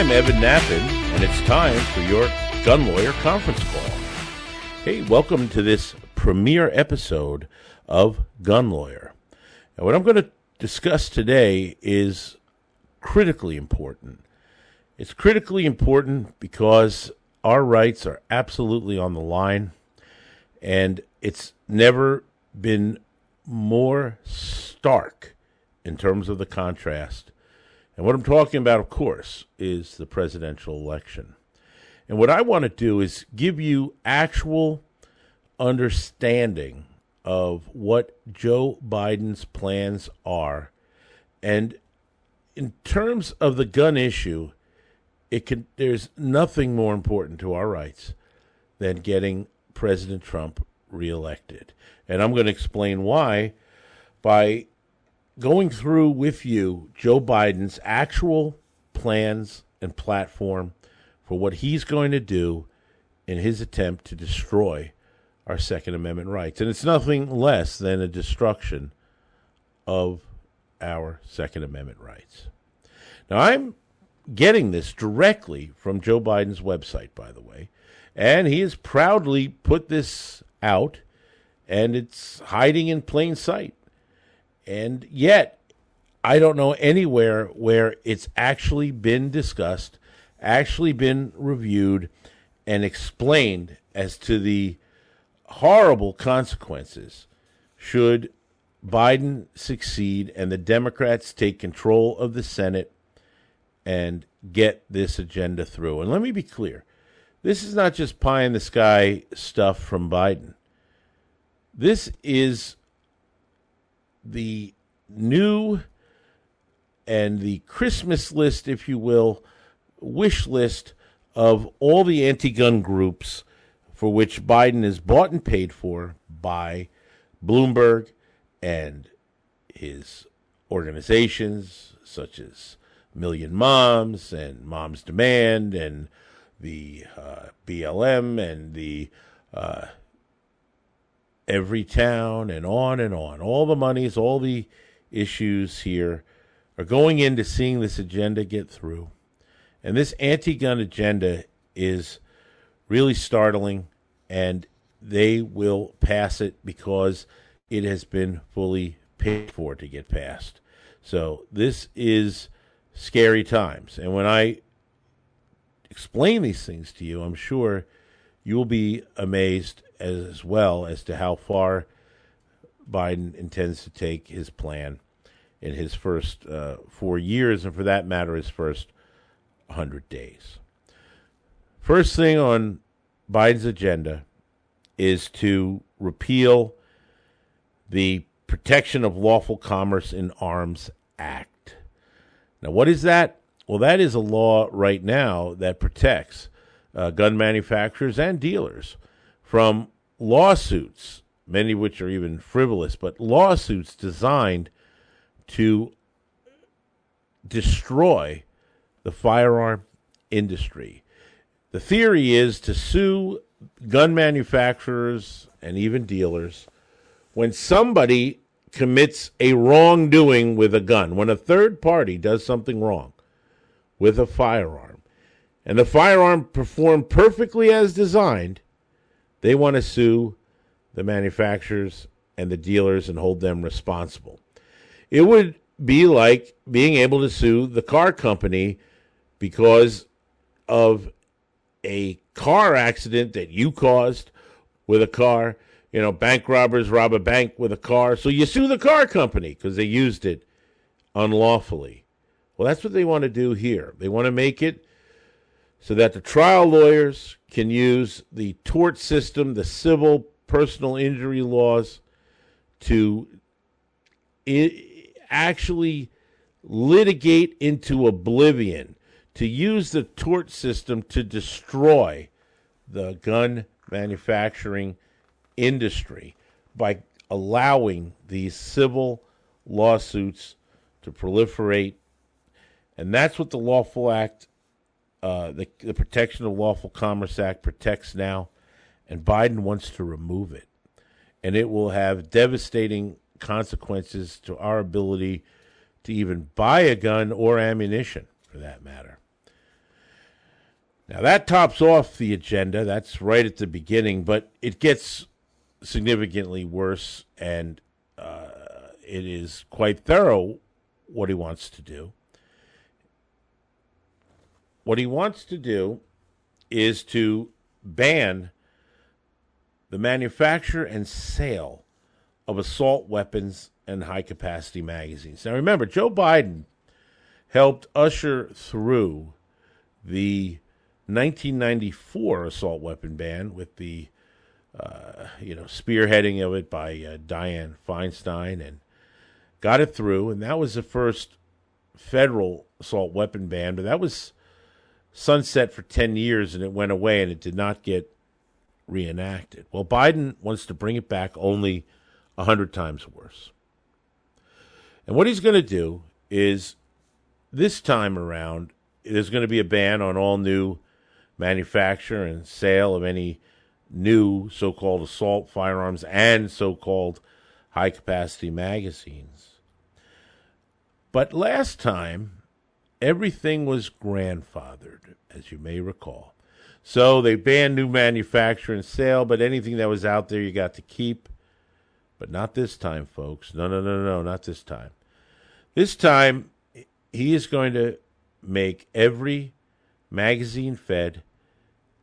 I'm Evan Nappen, and it's time for your Gun Lawyer Conference Call. Hey, welcome to this premiere episode of Gun Lawyer. Now, what I'm going to discuss today is critically important. It's critically important because our rights are absolutely on the line, and it's never been more stark in terms of the contrast. And what I'm talking about, of course, is the presidential election. And what I want to do is give you actual understanding of what Joe Biden's plans are. And in terms of the gun issue, it can there's nothing more important to our rights than getting President Trump reelected. And I'm going to explain why by going through with you Joe Biden's actual plans and platform for what he's going to do in his attempt to destroy our Second Amendment rights. And it's nothing less than a destruction of our Second Amendment rights. Now, I'm getting this directly from Joe Biden's website, by the way, and he has proudly put this out, and it's hiding in plain sight. And yet, I don't know anywhere where it's actually been discussed, actually been reviewed, and explained as to the horrible consequences should Biden succeed and the Democrats take control of the Senate and get this agenda through. And let me be clear this is not just pie in the sky stuff from Biden. This is the new and the Christmas list, if you will, wish list of all the anti gun groups for which Biden is bought and paid for by Bloomberg and his organizations, such as Million Moms and Moms Demand and the uh, BLM and the uh, Everytown and on and on. All the monies, all the issues here are going into seeing this agenda get through. And this anti gun agenda is really startling, and they will pass it because it has been fully paid for to get passed. So this is scary times. And when I explain these things to you, I'm sure you will be amazed as well as to how far Biden intends to take his plan in his first uh, four years, and for that matter, his first 100 days. First thing on Biden's agenda is to repeal the Protection of Lawful Commerce in Arms Act. Now, what is that? Well, that is a law right now that protects uh, gun manufacturers and dealers from lawsuits, many of which are even frivolous, but lawsuits designed to destroy the firearm industry. The theory is to sue gun manufacturers and even dealers when somebody commits a wrongdoing with a gun, when a third party does something wrong with a firearm, and the firearm performed perfectly as designed, they want to sue the manufacturers and the dealers and hold them responsible. It would be like being able to sue the car company because of a car accident that you caused with a car. You know, bank robbers rob a bank with a car. So you sue the car company because they used it unlawfully. Well, that's what they want to do here. They want to make it so that the trial lawyers can use the tort system, the civil personal injury laws to I- actually litigate into oblivion, to use the tort system to destroy the gun manufacturing industry by allowing these civil lawsuits to proliferate. And that's what the Lawful Act uh, the, the Protection of Lawful Commerce Act protects now, and Biden wants to remove it. And it will have devastating consequences to our ability to even buy a gun or ammunition, for that matter. Now, that tops off the agenda. That's right at the beginning, but it gets significantly worse, and uh, it is quite thorough what he wants to do. What he wants to do is to ban the manufacture and sale of assault weapons and high capacity magazines. Now, remember, Joe Biden helped usher through the 1994 assault weapon ban with the uh, you know spearheading of it by uh, Dianne Feinstein and got it through, and that was the first federal assault weapon ban. But that was sunset for 10 years, and it went away, and it did not get reenacted. Well, Biden wants to bring it back only 100 times worse. And what he's going to do is this time around, there's going to be a ban on all new manufacture and sale of any new so called assault firearms and so called high capacity magazines. But last time, everything was grandfathered, as you may recall. So they banned new manufacture and sale, but anything that was out there you got to keep. But not this time, folks. No, no, no, no, not this time. This time, he is going to make every magazine fed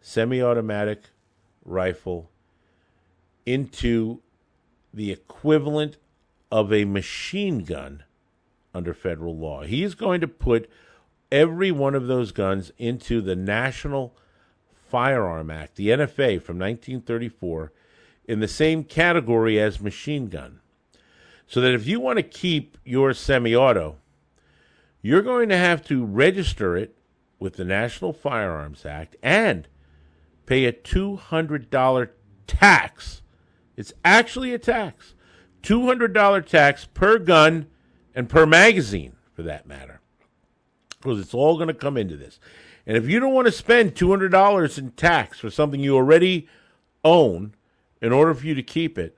semi automatic rifle into the equivalent of a machine gun under federal law. He is going to put every one of those guns into the National Firearm Act, the NFA from 1934, in the same category as machine gun. So that if you want to keep your semi auto, you're going to have to register it with the National Firearms Act and pay a $200 tax. It's actually a tax. $200 tax per gun and per magazine, for that matter. Because it's all going to come into this. And if you don't want to spend $200 in tax for something you already own in order for you to keep it,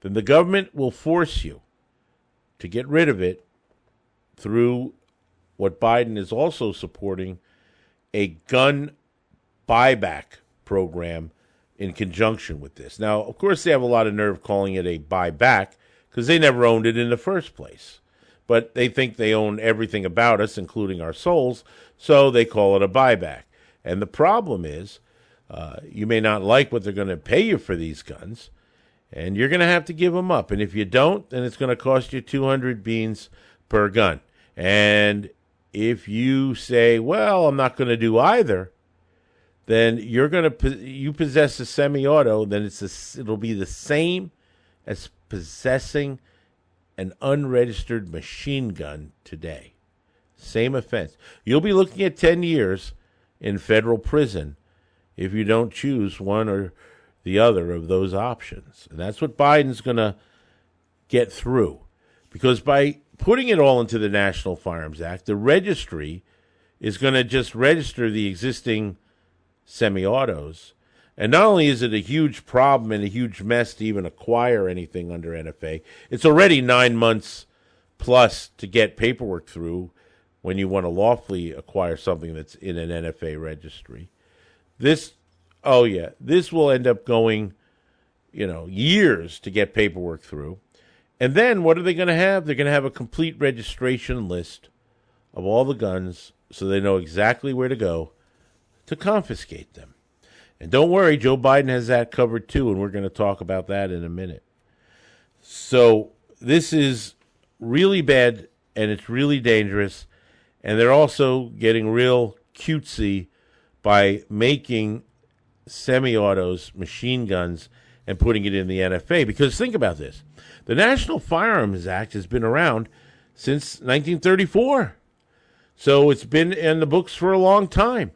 then the government will force you to get rid of it through what Biden is also supporting a gun buyback program in conjunction with this. Now, of course, they have a lot of nerve calling it a buyback because they never owned it in the first place. But they think they own everything about us, including our souls, so they call it a buyback. And the problem is, uh, you may not like what they're going to pay you for these guns, and you're going to have to give them up. And if you don't, then it's going to cost you 200 beans per gun. And if you say, well, I'm not going to do either, then you're going to you possess a semi-auto, then it's a, it'll be the same as possessing an unregistered machine gun today. Same offense. You'll be looking at 10 years in federal prison if you don't choose one or the other of those options. And that's what Biden's going to get through. Because by putting it all into the National Firearms Act, the registry is going to just register the existing semi autos. And not only is it a huge problem and a huge mess to even acquire anything under NFA, it's already nine months plus to get paperwork through when you want to lawfully acquire something that's in an NFA registry. This, oh yeah, this will end up going, you know, years to get paperwork through. And then what are they going to have? They're going to have a complete registration list of all the guns so they know exactly where to go to confiscate them. And don't worry, Joe Biden has that covered too, and we're going to talk about that in a minute. So this is really bad and it's really dangerous. And they're also getting real cutesy by making semi autos, machine guns, and putting it in the NFA. Because think about this the National Firearms Act has been around since 1934. So it's been in the books for a long time.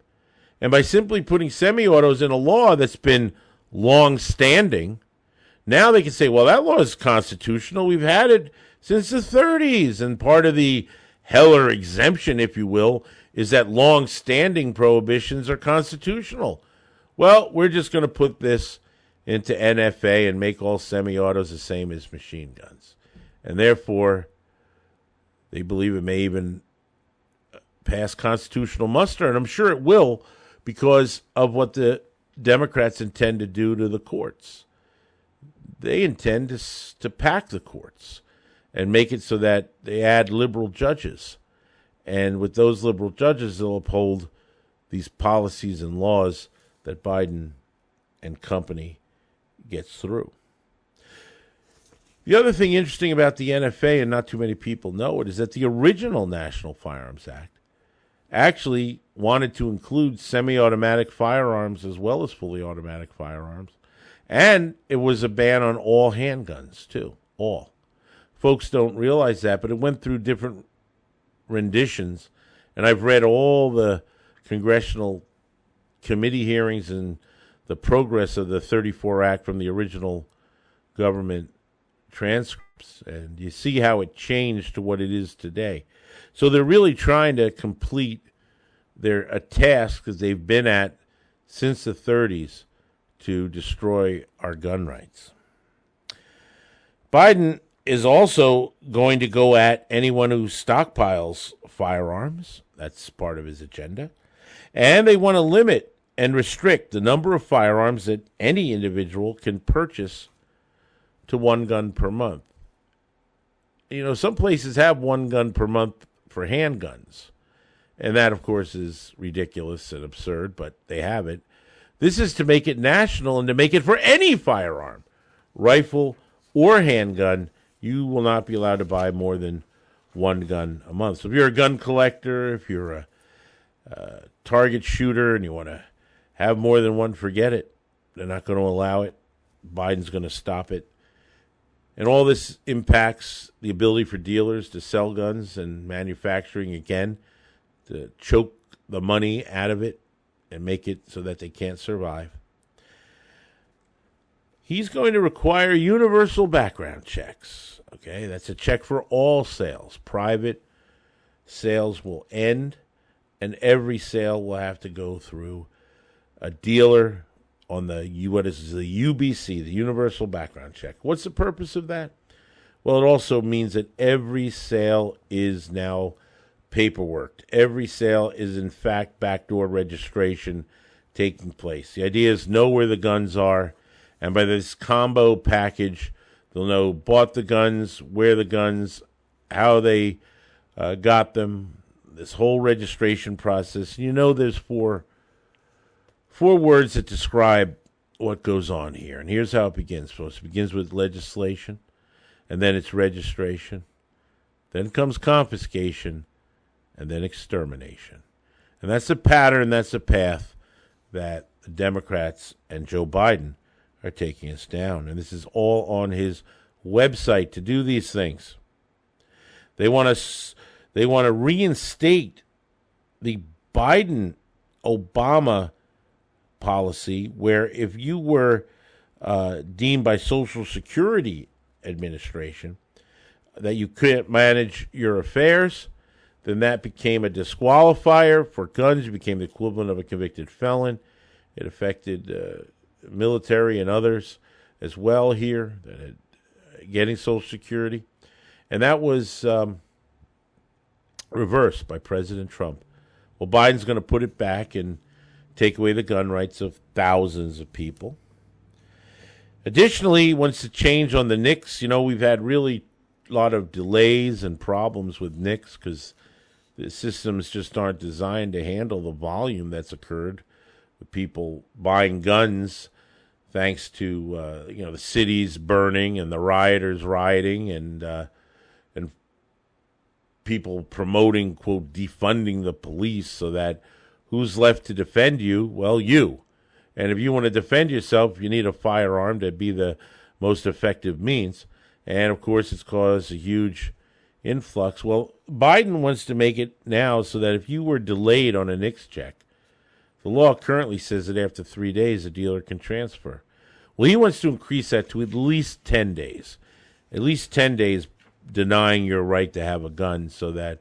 And by simply putting semi autos in a law that's been long standing, now they can say, well, that law is constitutional. We've had it since the 30s. And part of the Heller exemption, if you will, is that long standing prohibitions are constitutional. Well, we're just going to put this into NFA and make all semi autos the same as machine guns. And therefore, they believe it may even pass constitutional muster. And I'm sure it will because of what the Democrats intend to do to the courts. They intend to, to pack the courts and make it so that they add liberal judges. And with those liberal judges, they'll uphold these policies and laws that Biden and company gets through. The other thing interesting about the NFA, and not too many people know it, is that the original National Firearms Act actually wanted to include semi automatic firearms as well as fully automatic firearms. And it was a ban on all handguns, too. All. Folks don't realize that, but it went through different renditions. And I've read all the congressional committee hearings and the progress of the 34 Act from the original government transcripts. And you see how it changed to what it is today. So they're really trying to complete their a task that they've been at since the 30s to destroy our gun rights. Biden is also going to go at anyone who stockpiles firearms. That's part of his agenda. And they want to limit and restrict the number of firearms that any individual can purchase to one gun per month. You know, some places have one gun per month for handguns. And that, of course, is ridiculous and absurd, but they have it. This is to make it national and to make it for any firearm, rifle or handgun. You will not be allowed to buy more than one gun a month. So if you're a gun collector, if you're a, a target shooter and you want to have more than one, forget it. They're not going to allow it. Biden's going to stop it. And all this impacts the ability for dealers to sell guns and manufacturing again, to choke the money out of it and make it so that they can't survive. He's going to require universal background checks. Okay, that's a check for all sales. Private sales will end, and every sale will have to go through a dealer on the what is the UBC, the Universal Background Check. What's the purpose of that? Well, it also means that every sale is now paperwork. Every sale is in fact backdoor registration taking place. The idea is know where the guns are, and by this combo package, they'll know bought the guns, where the guns, how they uh, got them, this whole registration process. You know, there's four four words that describe what goes on here. And here's how it begins, folks. It begins with legislation, and then it's registration. Then comes confiscation, and then extermination. And that's the pattern, that's the path that the Democrats and Joe Biden are taking us down. And this is all on his website to do these things. They want to they want to reinstate the Biden Obama policy where if you were uh, deemed by Social Security Administration that you couldn't manage your affairs, then that became a disqualifier for guns. Became the equivalent of a convicted felon. It affected uh, military and others as well here that had uh, getting Social Security, and that was um, reversed by President Trump. Well, Biden's going to put it back and take away the gun rights of thousands of people. Additionally, once the change on the NICS, you know, we've had really a lot of delays and problems with NICS because the systems just aren't designed to handle the volume that's occurred with people buying guns thanks to uh, you know the cities burning and the rioters rioting and uh, and people promoting quote defunding the police so that who's left to defend you? Well, you. And if you want to defend yourself, you need a firearm to be the most effective means. And of course, it's caused a huge influx. Well, Biden wants to make it now so that if you were delayed on a NICS check, the law currently says that after three days, a dealer can transfer. Well, he wants to increase that to at least 10 days. At least 10 days denying your right to have a gun so that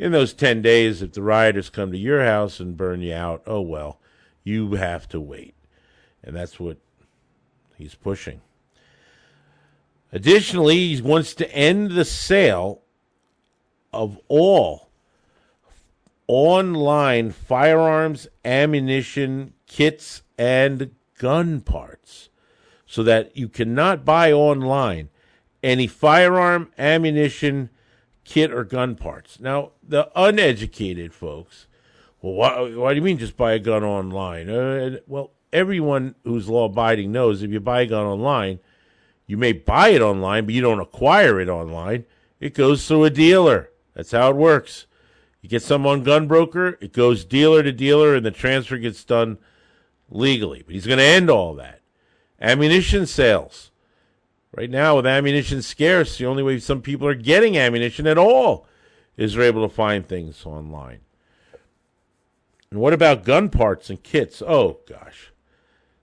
in those 10 days, if the rioters come to your house and burn you out, oh well, you have to wait. And that's what he's pushing. Additionally, he wants to end the sale of all online firearms, ammunition, kits, and gun parts so that you cannot buy online any firearm, ammunition, kit, or gun parts. Now, the uneducated folks, well, why, why do you mean just buy a gun online? Uh, well, everyone who's law abiding knows if you buy a gun online, you may buy it online, but you don't acquire it online. It goes through a dealer. That's how it works. You get some on Gunbroker, it goes dealer to dealer, and the transfer gets done legally. But he's going to end all that. Ammunition sales. Right now, with ammunition scarce, the only way some people are getting ammunition at all is they're able to find things online. And what about gun parts and kits? Oh, gosh.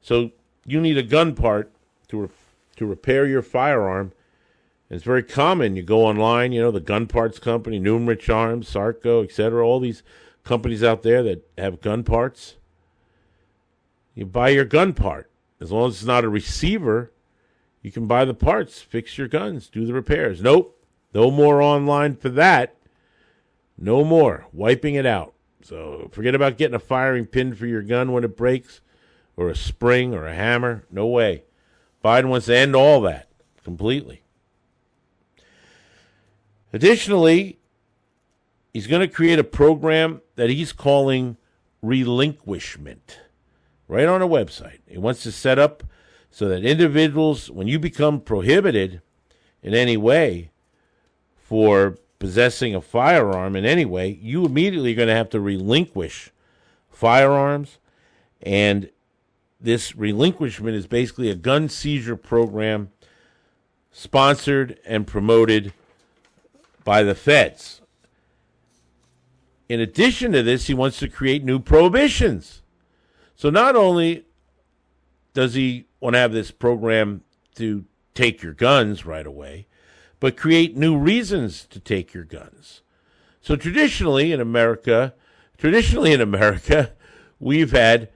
So you need a gun part to, re- to repair your firearm. It's very common. You go online, you know, the gun parts company, Numrich Arms, Sarco, etc., all these companies out there that have gun parts. You buy your gun part. As long as it's not a receiver, you can buy the parts, fix your guns, do the repairs. Nope. No more online for that. No more. Wiping it out. So forget about getting a firing pin for your gun when it breaks, or a spring, or a hammer. No way. Biden wants to end all that completely. Additionally, he's going to create a program that he's calling relinquishment right on a website. He wants to set up so that individuals, when you become prohibited in any way for possessing a firearm in any way, you immediately are going to have to relinquish firearms. And this relinquishment is basically a gun seizure program sponsored and promoted by the feds. In addition to this, he wants to create new prohibitions. So not only does he want to have this program to take your guns right away, but create new reasons to take your guns. So traditionally in America, traditionally in America, we've had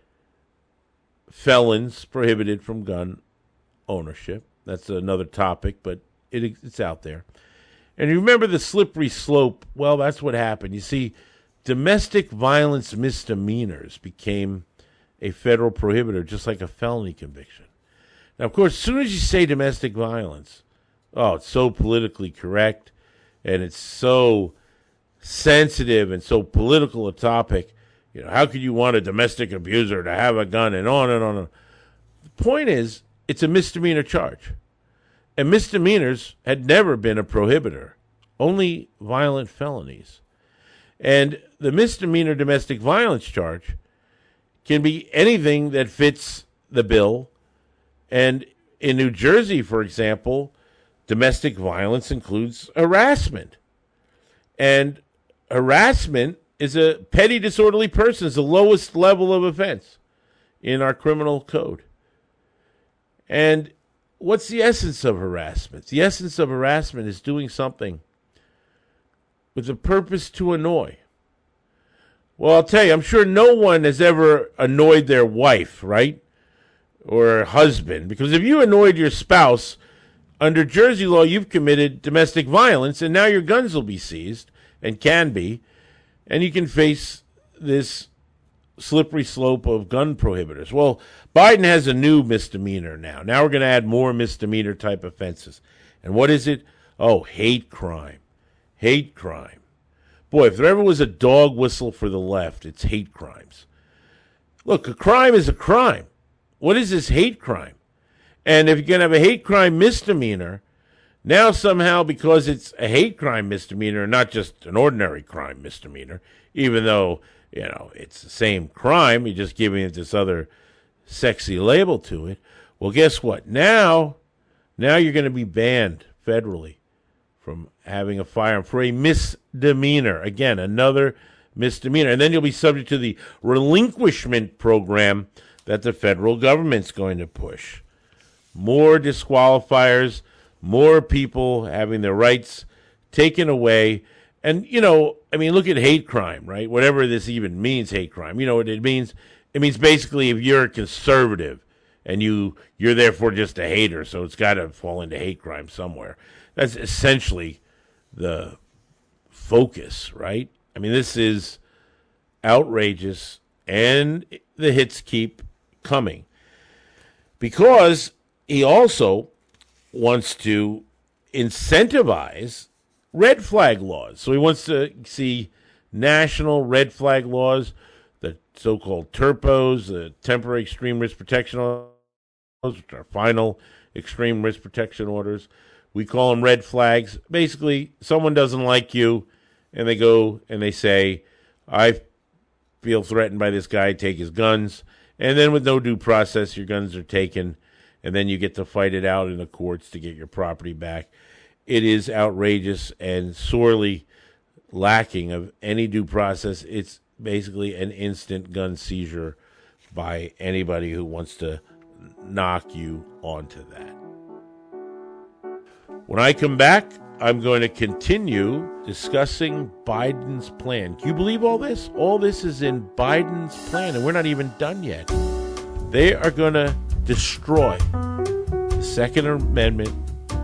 felons prohibited from gun ownership. That's another topic, but it, it's out there. And you remember the slippery slope? Well, that's what happened. You see, domestic violence misdemeanors became a federal prohibitor, just like a felony conviction. Now, of course, as soon as you say domestic violence, oh, it's so politically correct and it's so sensitive and so political a topic. You know, how could you want a domestic abuser to have a gun and on and on? A the point is, it's a misdemeanor charge. And misdemeanors had never been a prohibitor, only violent felonies. And the misdemeanor domestic violence charge can be anything that fits the bill. And in New Jersey, for example, domestic violence includes harassment. And harassment is a petty disorderly person, is the lowest level of offense in our criminal code. And what's the essence of harassment? The essence of harassment is doing something with a purpose to annoy. Well, I'll tell you, I'm sure no one has ever annoyed their wife, right? Or husband. Because if you annoyed your spouse, under Jersey law, you've committed domestic violence, and now your guns will be seized, and can be, and you can face this slippery slope of gun prohibitors. Well, Biden has a new misdemeanor now. Now we're going to add more misdemeanor type offenses. And what is it? Oh, hate crime. Hate crime. Boy, if there ever was a dog whistle for the left, it's hate crimes. Look, a crime is a crime. What is this hate crime? And if you're going to have a hate crime misdemeanor, now somehow because it's a hate crime misdemeanor, not just an ordinary crime misdemeanor, even though, you know, it's the same crime, you're just giving it this other sexy label to it. Well, guess what? Now, now you're going to be banned federally from having a firearm for a misdemeanor. Again, another misdemeanor. And then you'll be subject to the relinquishment program that the federal government's going to push. More disqualifiers, more people having their rights taken away. And, you know, I mean, look at hate crime, right? Whatever this even means, hate crime. You know what it means? It means basically if you're a conservative and you you're therefore just a hater, so it's got to fall into hate crime somewhere. That's essentially the focus, right? I mean, this is outrageous, and the hits keep coming because he also wants to incentivize red flag laws. So he wants to see national red flag laws, the so called TERPOs, the temporary extreme risk protection orders, which are final extreme risk protection orders. We call them red flags. Basically, someone doesn't like you, and they go and they say, I feel threatened by this guy, take his guns. And then, with no due process, your guns are taken, and then you get to fight it out in the courts to get your property back. It is outrageous and sorely lacking of any due process. It's basically an instant gun seizure by anybody who wants to knock you onto that. When I come back, I'm going to continue discussing Biden's plan. Can you believe all this? All this is in Biden's plan, and we're not even done yet. They are going to destroy the Second Amendment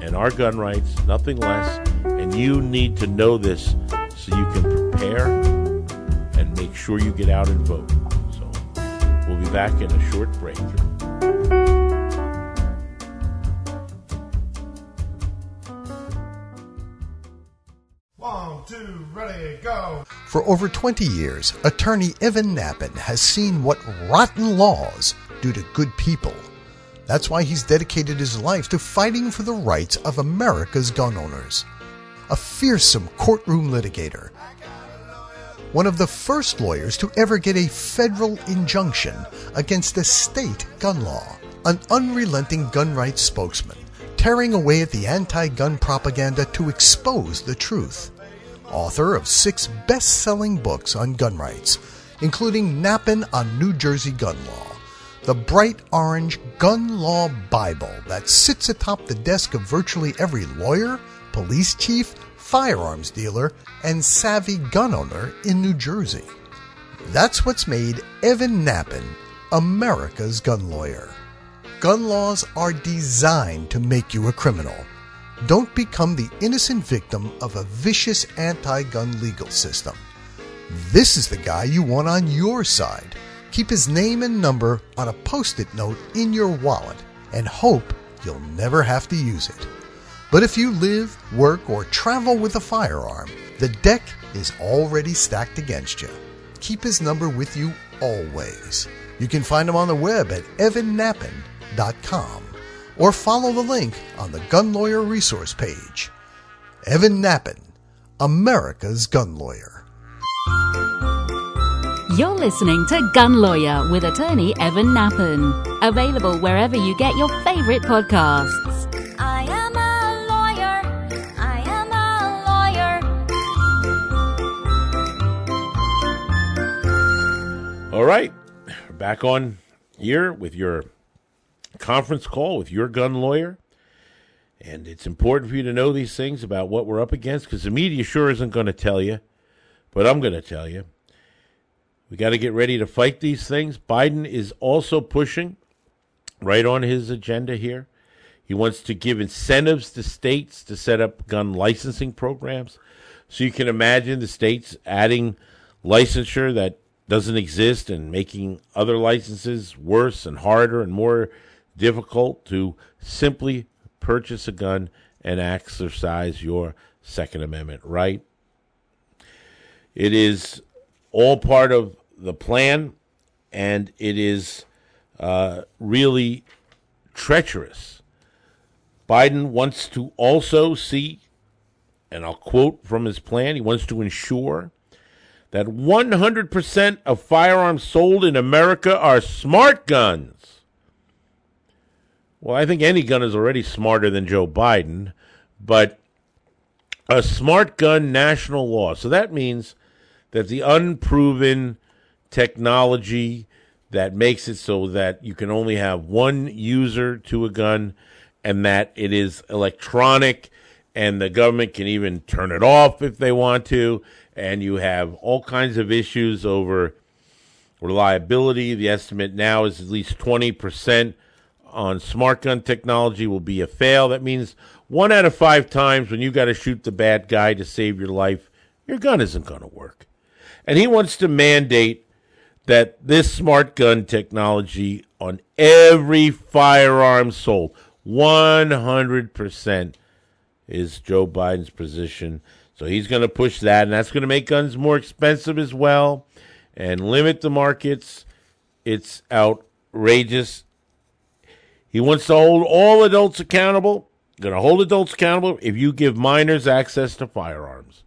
and our gun rights, nothing less. And you need to know this so you can prepare and make sure you get out and vote. So we'll be back in a short break. Go. For over 20 years, attorney Evan Nappen has seen what rotten laws do to good people. That's why he's dedicated his life to fighting for the rights of America's gun owners. A fearsome courtroom litigator. One of the first lawyers to ever get a federal injunction against a state gun law. An unrelenting gun rights spokesman tearing away at the anti gun propaganda to expose the truth author of six best selling books on gun rights, including Nappen on New Jersey Gun Law, the bright orange Gun Law Bible that sits atop the desk of virtually every lawyer, police chief, firearms dealer, and savvy gun owner in New Jersey. That's what's made Evan Nappen America's gun lawyer. Gun laws are designed to make you a criminal don't become the innocent victim of a vicious anti gun legal system. This is the guy you want on your side. Keep his name and number on a post it note in your wallet and hope you'll never have to use it. But if you live, work, or travel with a firearm, the deck is already stacked against you. Keep his number with you always. You can find him on the web at evannappen.com or follow the link on the Gun Lawyer resource page. Evan Nappen, America's gun lawyer. You're listening to Gun Lawyer with attorney Evan Nappen. Available wherever you get your favorite podcasts. I am a lawyer. I am a lawyer. All right. Back on here with your conference call with your gun lawyer. And it's important for you to know these things about what we're up against because the media sure isn't going to tell you, but I'm going to tell you. We got to get ready to fight these things. Biden is also pushing right on his agenda here. He wants to give incentives to states to set up gun licensing programs. So you can imagine the states adding licensure that doesn't exist and making other licenses worse and harder and more difficult to simply purchase a gun and exercise your Second Amendment right. It is all part of the plan, and it is uh, really treacherous. Biden wants to also see, and I'll quote from his plan, he wants to ensure that 100% of firearms sold in America are smart guns. Well, I think any gun is already smarter than Joe Biden, but a smart gun national law. So that means that the unproven technology that makes it so that you can only have one user to a gun and that it is electronic and the government can even turn it off if they want to and you have all kinds of issues over reliability the estimate now is at least 20% on smart gun technology will be a fail. That means one out of five times when you got to shoot the bad guy to save your life, your gun isn't going to work. And he wants to mandate that this smart gun technology on every firearm sold, 100% is Joe Biden's position. So he's going to push that, and that's going to make guns more expensive as well and limit the markets. It's outrageous. He wants to hold all adults accountable. Going to hold adults accountable if you give minors access to firearms.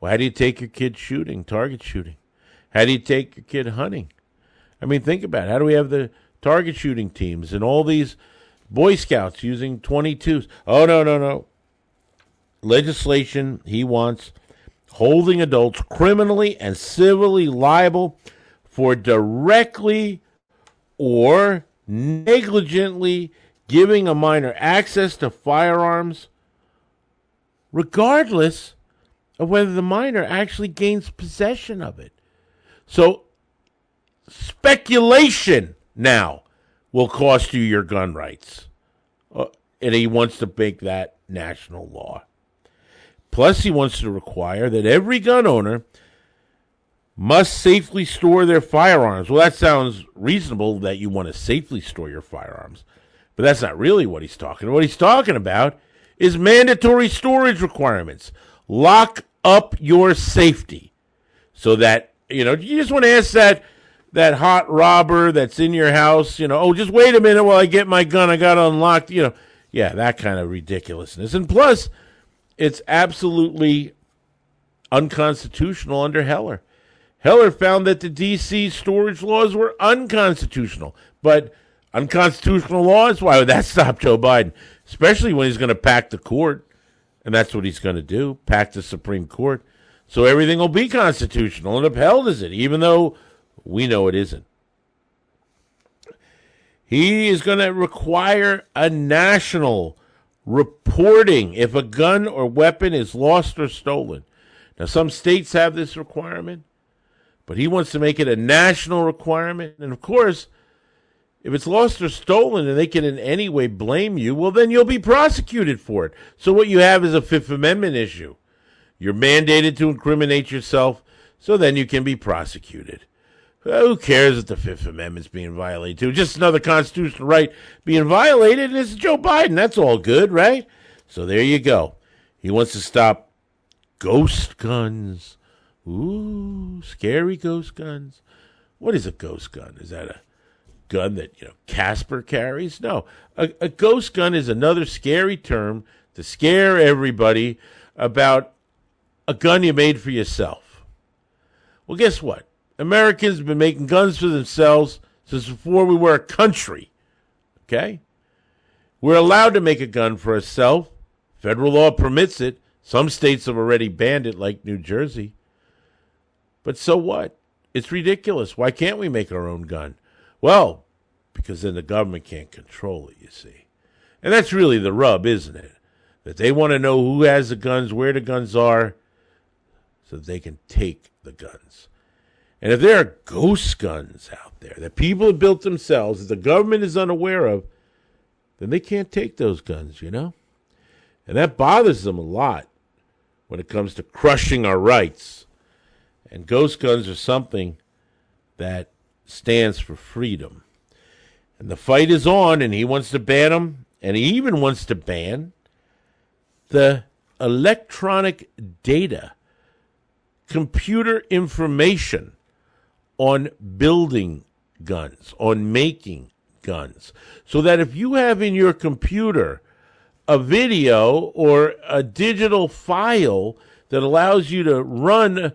Well, how do you take your kid shooting, target shooting? How do you take your kid hunting? I mean, think about it. How do we have the target shooting teams and all these Boy Scouts using 22s? Oh, no, no, no. Legislation he wants holding adults criminally and civilly liable for directly or negligently giving a minor access to firearms, regardless of whether the minor actually gains possession of it. So, speculation now will cost you your gun rights. Uh, and he wants to make that national law. Plus, he wants to require that every gun owner must safely store their firearms. Well, that sounds reasonable that you want to safely store your firearms, but that's not really what he's talking about. What he's talking about is mandatory storage requirements. Lock up your safety so that, you know, you just want to ask that that hot robber that's in your house, you know, oh, just wait a minute while I get my gun. I got unlocked, you know. Yeah, that kind of ridiculousness. And plus, it's absolutely unconstitutional under Heller. Heller found that the D.C. storage laws were unconstitutional. But unconstitutional laws, why would that stop Joe Biden? Especially when he's going to pack the court, and that's what he's going to do pack the Supreme Court. So everything will be constitutional and upheld, is it? Even though we know it isn't. He is going to require a national reporting if a gun or weapon is lost or stolen. Now, some states have this requirement, but he wants to make it a national requirement. And of course, if it's lost or stolen and they can in any way blame you, well, then you'll be prosecuted for it. So, what you have is a Fifth Amendment issue. You're mandated to incriminate yourself, so then you can be prosecuted. Who cares if the Fifth Amendment's being violated too? Just another constitutional right being violated, and it's Joe Biden. That's all good, right? So there you go. He wants to stop ghost guns. Ooh, scary ghost guns. What is a ghost gun? Is that a gun that you know Casper carries? No, a, a ghost gun is another scary term to scare everybody about a gun you made for yourself. Well, guess what? Americans have been making guns for themselves since before we were a country. Okay? We're allowed to make a gun for ourselves. Federal law permits it. Some states have already banned it, like New Jersey. But so what? It's ridiculous. Why can't we make our own gun? Well, because then the government can't control it, you see. And that's really the rub, isn't it? That they want to know who has the guns, where the guns are, so that they can take the guns. And if there are ghost guns out there that people have built themselves that the government is unaware of, then they can't take those guns, you know? And that bothers them a lot when it comes to crushing our rights. And ghost guns are something that stands for freedom. And the fight is on, and he wants to ban them, and he even wants to ban the electronic data, computer information on building guns, on making guns. So that if you have in your computer a video or a digital file that allows you to run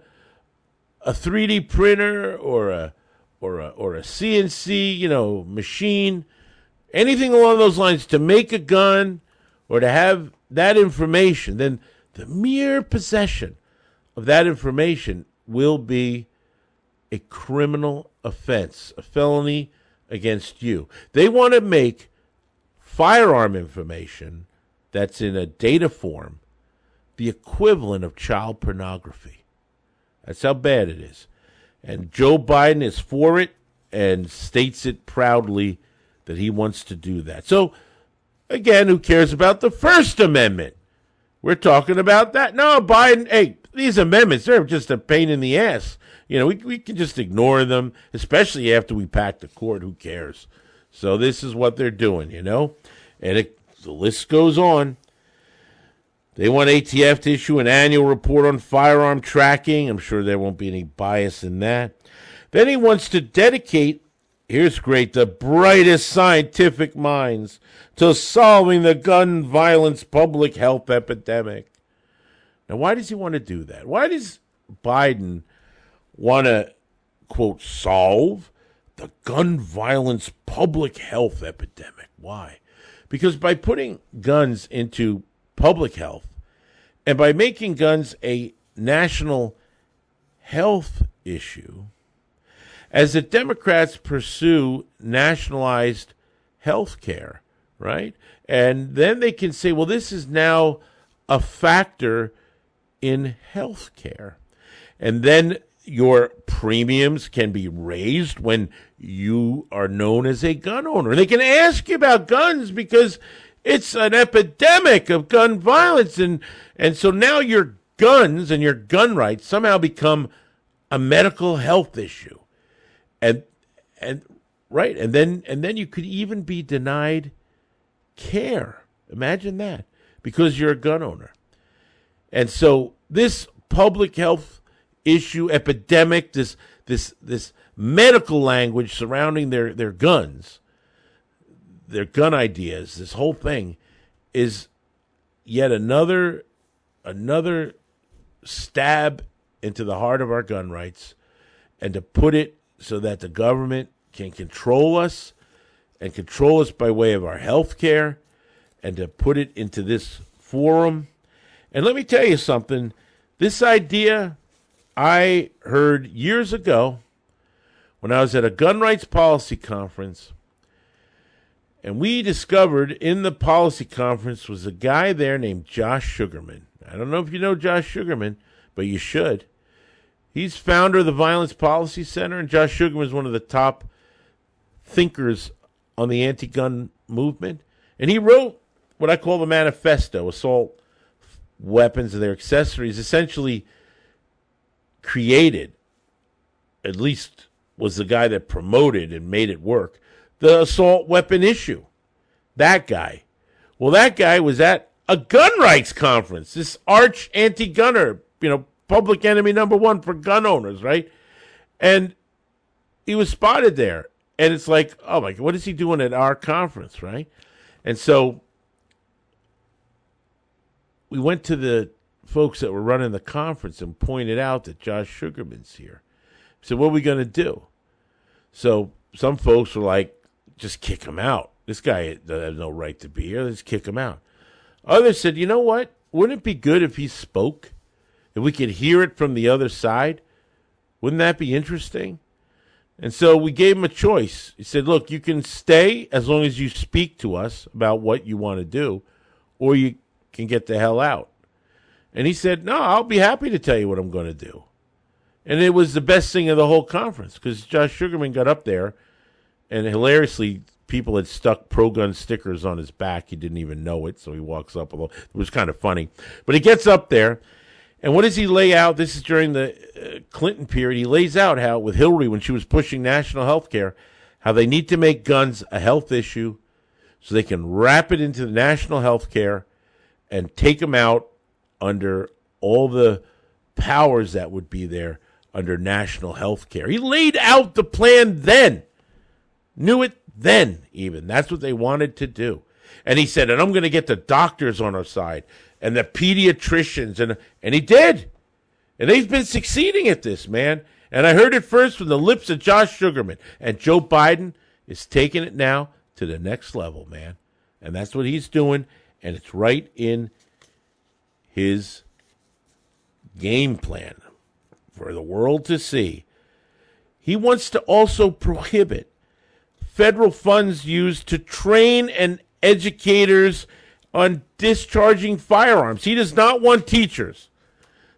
a 3D printer or a or a or a CNC, you know, machine, anything along those lines to make a gun or to have that information, then the mere possession of that information will be a criminal offense, a felony against you. They want to make firearm information that's in a data form the equivalent of child pornography. That's how bad it is. And Joe Biden is for it and states it proudly that he wants to do that. So, again, who cares about the First Amendment? We're talking about that. No, Biden, hey, these amendments, they're just a pain in the ass. You know, we, we can just ignore them, especially after we pack the court. Who cares? So this is what they're doing, you know? And it, the list goes on. They want ATF to issue an annual report on firearm tracking. I'm sure there won't be any bias in that. Then he wants to dedicate, here's great, the brightest scientific minds to solving the gun violence public health epidemic. Now, why does he want to do that? Why does Biden want to, quote, solve the gun violence public health epidemic? Why? Because by putting guns into public health and by making guns a national health issue, as the Democrats pursue nationalized health care, right? And then they can say, well, this is now a factor in health care. And then your premiums can be raised when you are known as a gun owner. They can ask you about guns because it's an epidemic of gun violence and and so now your guns and your gun rights somehow become a medical health issue. And and right, and then and then you could even be denied care. Imagine that because you're a gun owner. And so this public health issue epidemic this this this medical language surrounding their their guns their gun ideas this whole thing is yet another another stab into the heart of our gun rights and to put it so that the government can control us and control us by way of our health care and to put it into this forum and let me tell you something this idea I heard years ago when I was at a gun rights policy conference. And we discovered in the policy conference was a guy there named Josh Sugarmann. I don't know if you know Josh Sugarmann, but you should. He's founder of the Violence Policy Center, and Josh Sugarmann is one of the top thinkers on the anti gun movement. And he wrote what I call the manifesto assault weapons and their accessories, essentially created, at least was the guy that promoted and made it work, the assault weapon issue. That guy. Well, that guy was at a gun rights conference, this arch anti gunner, you know, public enemy number one for gun owners, right? And he was spotted there. And it's like, oh my God, what is he doing at our conference, right? And so we went to the folks that were running the conference and pointed out that Josh Sugarmann's here. So what are we going to do? So some folks were like, just kick him out. This guy has no right to be here. Let's kick him out. Others said, you know what? Wouldn't it be good if he spoke? If we could hear it from the other side? Wouldn't that be interesting? And so we gave him a choice. He said, look, you can stay as long as you speak to us about what you want to do, or you can get the hell out. And he said, No, I'll be happy to tell you what I'm going to do. And it was the best thing of the whole conference because Josh Sugarmann got up there and hilariously, people had stuck pro gun stickers on his back. He didn't even know it. So he walks up a little. It was kind of funny. But he gets up there. And what does he lay out? This is during the uh, Clinton period. He lays out how, with Hillary, when she was pushing national health care, how they need to make guns a health issue so they can wrap it into the national health care and take them out under all the powers that would be there under national health care. He laid out the plan then, knew it then, even. That's what they wanted to do. And he said, and I'm going to get the doctors on our side and the pediatricians. And, and he did. And they've been succeeding at this, man. And I heard it first from the lips of Josh Sugarmann. And Joe Biden is taking it now to the next level, man. And that's what he's doing. And it's right in his game plan for the world to see. He wants to also prohibit federal funds used to train and educators on discharging firearms. He does not want teachers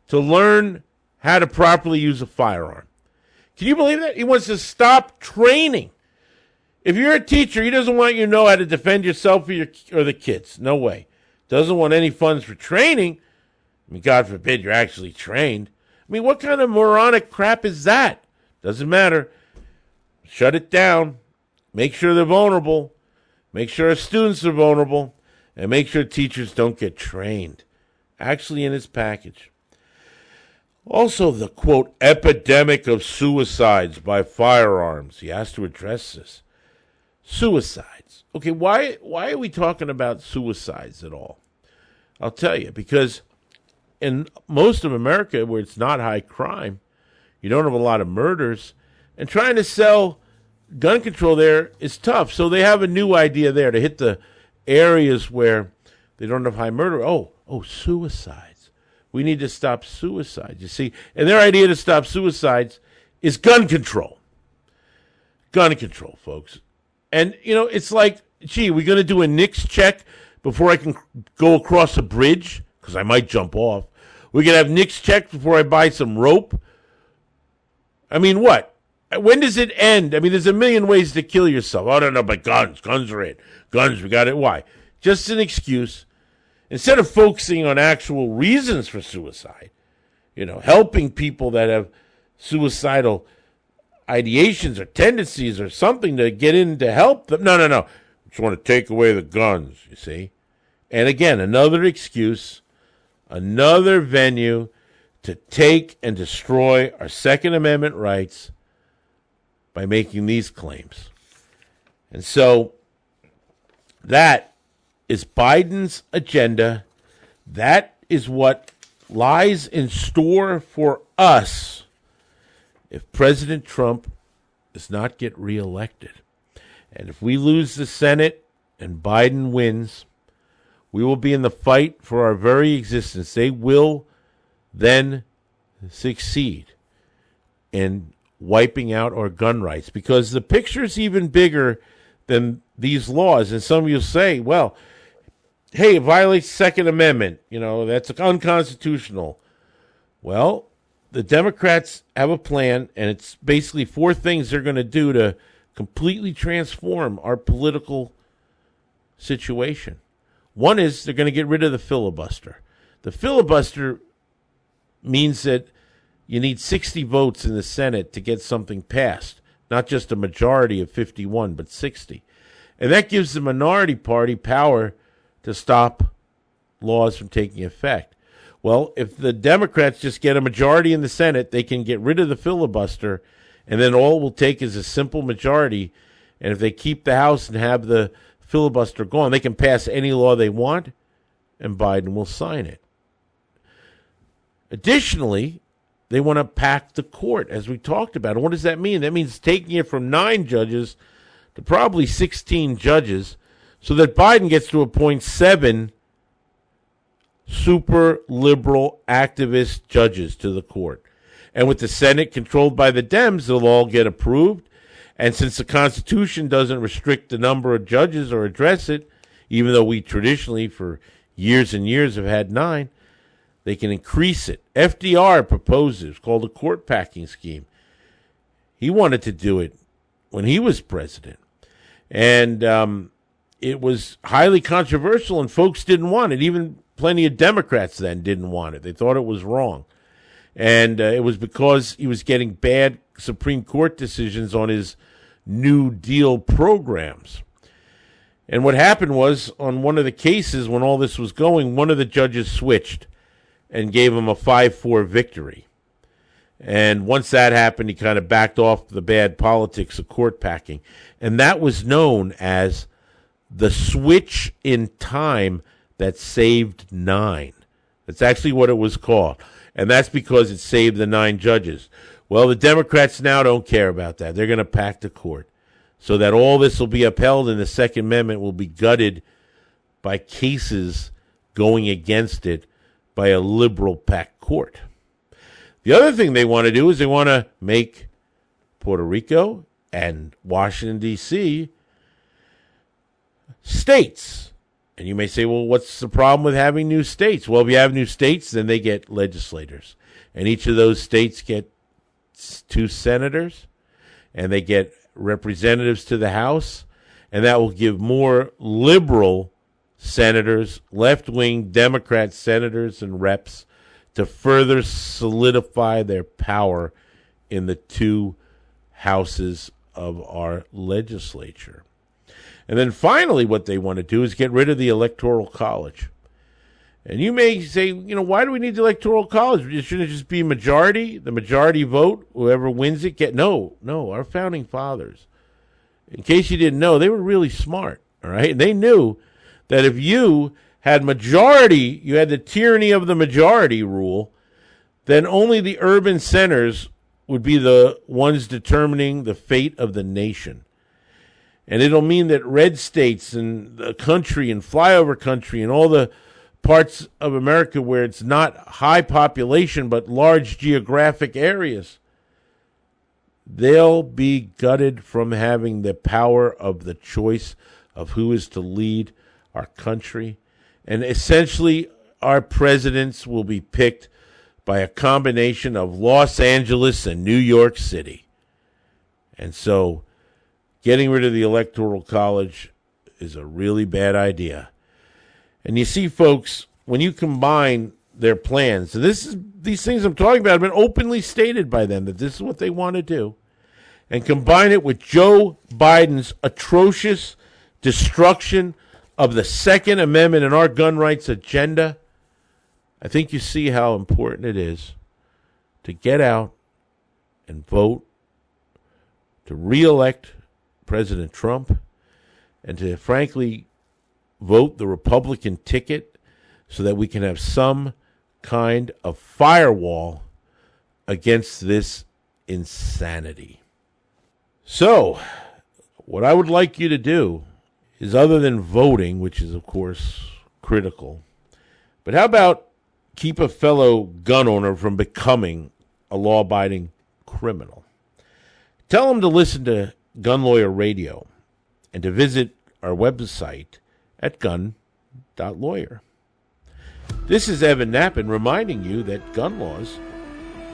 to learn how to properly use a firearm. Can you believe that? He wants to stop training. If you're a teacher, he doesn't want you to know how to defend yourself or, your, or the kids. No way. Doesn't want any funds for training. I mean, God forbid you're actually trained. I mean, what kind of moronic crap is that? Doesn't matter. Shut it down. Make sure they're vulnerable. Make sure our students are vulnerable. And make sure teachers don't get trained. Actually, in its package. Also, the quote, epidemic of suicides by firearms. He has to address this. Suicides. Okay, why, why are we talking about suicides at all? I'll tell you, because in most of America, where it's not high crime, you don't have a lot of murders, and trying to sell gun control there is tough. So they have a new idea there to hit the areas where they don't have high murder. Oh, oh, suicides. We need to stop suicides. You see, and their idea to stop suicides is gun control. Gun control, folks. And you know, it's like, gee, we're going to do a NICS check before I can go across a bridge because I might jump off. We're going to have NICS checked before I buy some rope. I mean, what? When does it end? I mean, there's a million ways to kill yourself. Oh, no, no, but guns, guns are it. Guns, we got it. Why? Just an excuse. Instead of focusing on actual reasons for suicide, you know, helping people that have suicidal ideations or tendencies or something to get in to help them. No, no, no. Just want to take away the guns, you see? And again, another excuse, another venue to take and destroy our Second Amendment rights by making these claims. And so that is Biden's agenda. That is what lies in store for us if President Trump does not get reelected. And if we lose the Senate and Biden wins, we will be in the fight for our very existence. They will then succeed in wiping out our gun rights because the picture is even bigger than these laws. And some of you say, well, hey, it violates Second Amendment. You know, that's unconstitutional. Well, the Democrats have a plan, and it's basically four things they're going to do to completely transform our political situation. One is they're going to get rid of the filibuster. The filibuster means that you need 60 votes in the Senate to get something passed, not just a majority of 51, but 60. And that gives the minority party power to stop laws from taking effect. Well, if the Democrats just get a majority in the Senate, they can get rid of the filibuster, and then all will take is a simple majority. And if they keep the House and have the filibuster gone, they can pass any law they want, and Biden will sign it. Additionally, they want to pack the court, as we talked about. And what does that mean? That means taking it from nine judges to probably 16 judges so that Biden gets to appoint seven super liberal activist judges to the court. And with the Senate controlled by the Dems, they'll all get approved. And since the Constitution doesn't restrict the number of judges or address it, even though we traditionally, for years and years, have had nine, they can increase it. FDR proposed it. Called a court packing scheme. He wanted to do it when he was president. And um, it was highly controversial, and folks didn't want it. Even plenty of Democrats then didn't want it. They thought it was wrong. And uh, it was because he was getting bad Supreme Court decisions on his New Deal programs. And what happened was, on one of the cases when all this was going, one of the judges switched and gave him a 5 4 victory. And once that happened, he kind of backed off the bad politics of court packing. And that was known as the switch in time that saved nine. That's actually what it was called. And that's because it saved the nine judges. Well, the Democrats now don't care about that. They're going to pack the court so that all this will be upheld and the Second Amendment will be gutted by cases going against it by a liberal packed court. The other thing they want to do is they want to make Puerto Rico and Washington, D.C. states. And you may say, well, what's the problem with having new states? Well, if you have new states, then they get legislators. And each of those states get two senators, and they get representatives to the House, and that will give more liberal senators, left wing Democrat senators and reps to further solidify their power in the two houses of our legislature. And then finally, what they want to do is get rid of the Electoral College. And you may say, you know, why do we need the Electoral College? Shouldn't it just be majority, the majority vote, whoever wins it get no, no, our founding fathers. In case you didn't know, they were really smart, all right? And they knew that if you had majority, you had the tyranny of the majority rule, then only the urban centers would be the ones determining the fate of the nation. And it'll mean that red states and the country and flyover country and all the parts of America where it's not high population but large geographic areas, they'll be gutted from having the power of the choice of who is to lead our country. And essentially, our presidents will be picked by a combination of Los Angeles and New York City. And so, getting rid of the Electoral College is a really bad idea. And you see, folks, when you combine their plans, and this is these things I'm talking about have been openly stated by them that this is what they want to do, and combine it with Joe Biden's atrocious destruction of the Second Amendment and our gun rights agenda, I think you see how important it is to get out and vote to reelect President Trump and to frankly vote the Republican ticket so that we can have some kind of firewall against this insanity. So, what I would like you to do is other than voting, which is, of course, critical, but how about keep a fellow gun owner from becoming a law abiding criminal? Tell him to listen to Gun Lawyer Radio and to visit our website at gun.lawyer. This is Evan Nappen reminding you that gun laws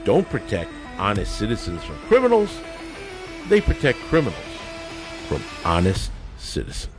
don't protect honest citizens from criminals, they protect criminals from honest citizens.